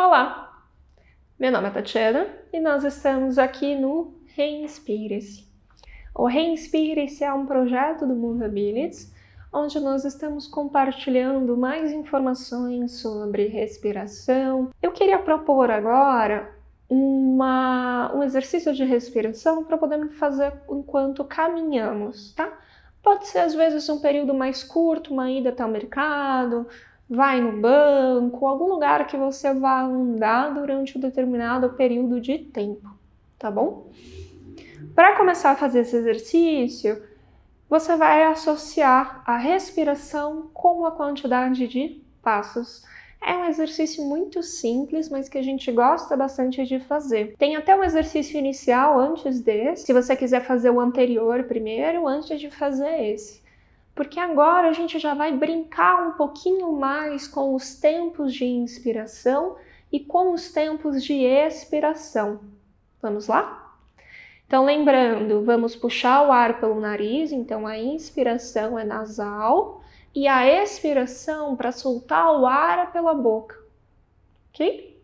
Olá, meu nome é Tatiana e nós estamos aqui no Reinspire-se. O Reinspire-se é um projeto do Movabilities onde nós estamos compartilhando mais informações sobre respiração. Eu queria propor agora uma, um exercício de respiração para podermos fazer enquanto caminhamos, tá? Pode ser às vezes um período mais curto, uma ida até o mercado, vai no banco, algum lugar que você vá andar durante um determinado período de tempo, tá bom? Para começar a fazer esse exercício, você vai associar a respiração com a quantidade de passos. É um exercício muito simples, mas que a gente gosta bastante de fazer. Tem até um exercício inicial antes desse, se você quiser fazer o anterior primeiro, antes de fazer esse porque agora a gente já vai brincar um pouquinho mais com os tempos de inspiração e com os tempos de expiração. Vamos lá? Então, lembrando, vamos puxar o ar pelo nariz, então a inspiração é nasal e a expiração para soltar o ar pela boca, ok?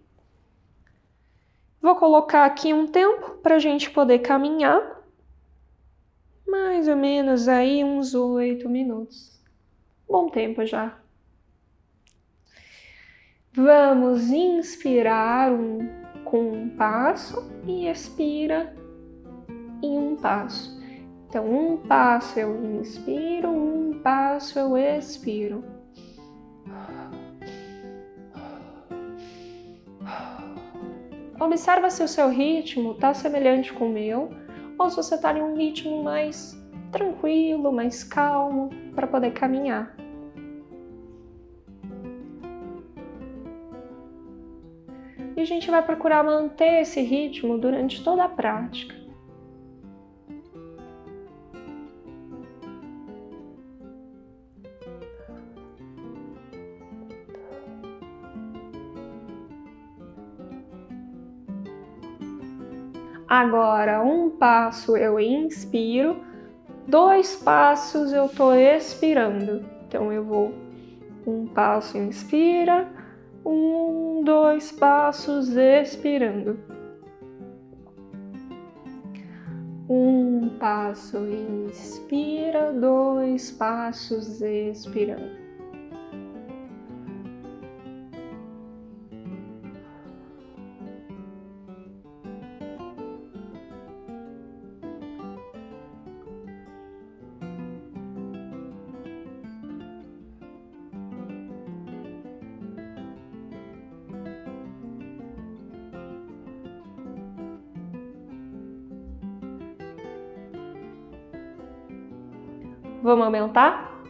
Vou colocar aqui um tempo para a gente poder caminhar mais ou menos aí uns oito minutos. Bom tempo já. Vamos inspirar um, com um passo e expira em um passo. Então, um passo eu inspiro, um passo eu expiro. Observa se o seu ritmo está semelhante com o meu ou se você está em um ritmo mais tranquilo, mais calmo, para poder caminhar. E a gente vai procurar manter esse ritmo durante toda a prática. Agora, um passo eu inspiro, dois passos eu estou expirando. Então, eu vou um passo inspira, um, dois passos expirando. Um passo inspira, dois passos expirando. Vamos aumentar?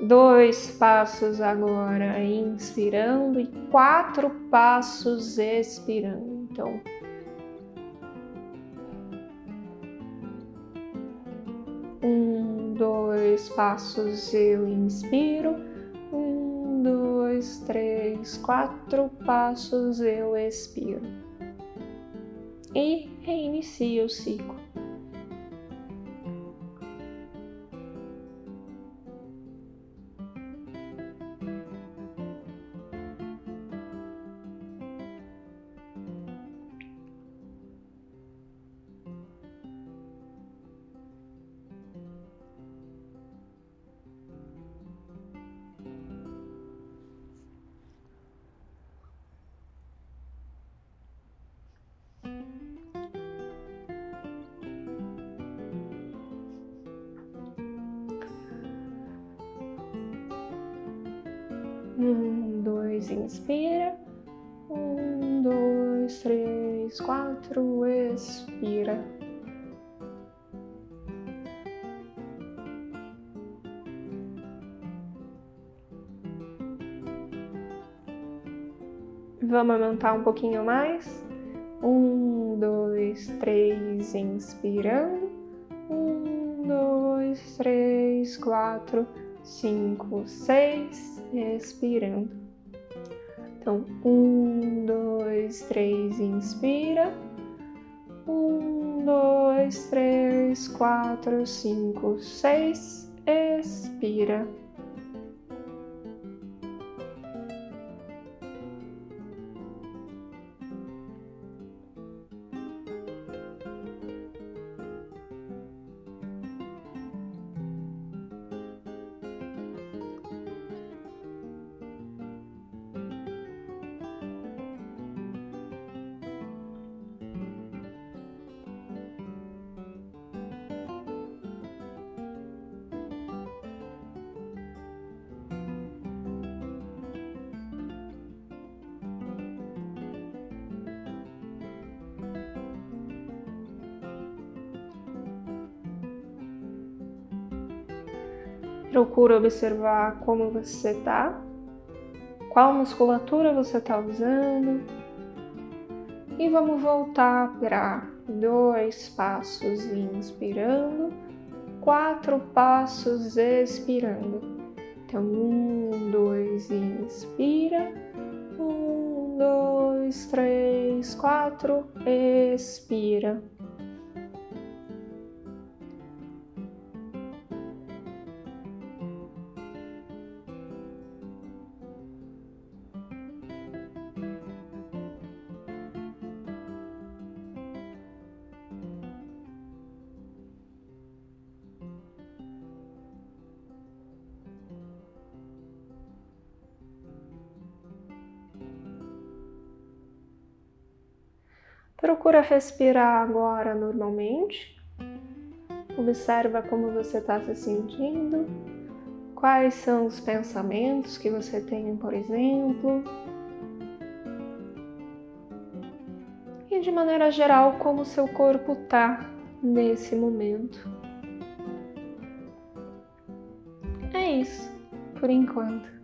Dois passos agora inspirando e quatro passos expirando. Então, um, dois passos eu inspiro. Um, dois, três, quatro passos eu expiro. E reinicio o ciclo. Um, dois, inspira. Um, dois, três, quatro, expira. Vamos aumentar um pouquinho mais. Um, dois, três, inspirando. Um, dois, três, quatro, cinco, seis, expirando. Então, um, dois, três, inspira. Um, dois, três, quatro, cinco, seis, expira. Procura observar como você está, qual musculatura você está usando. E vamos voltar para dois passos inspirando, quatro passos expirando. Então, um, dois, inspira. Um, dois, três, quatro, expira. Procura respirar agora normalmente. Observa como você está se sentindo. Quais são os pensamentos que você tem, por exemplo. E de maneira geral, como seu corpo está nesse momento. É isso, por enquanto.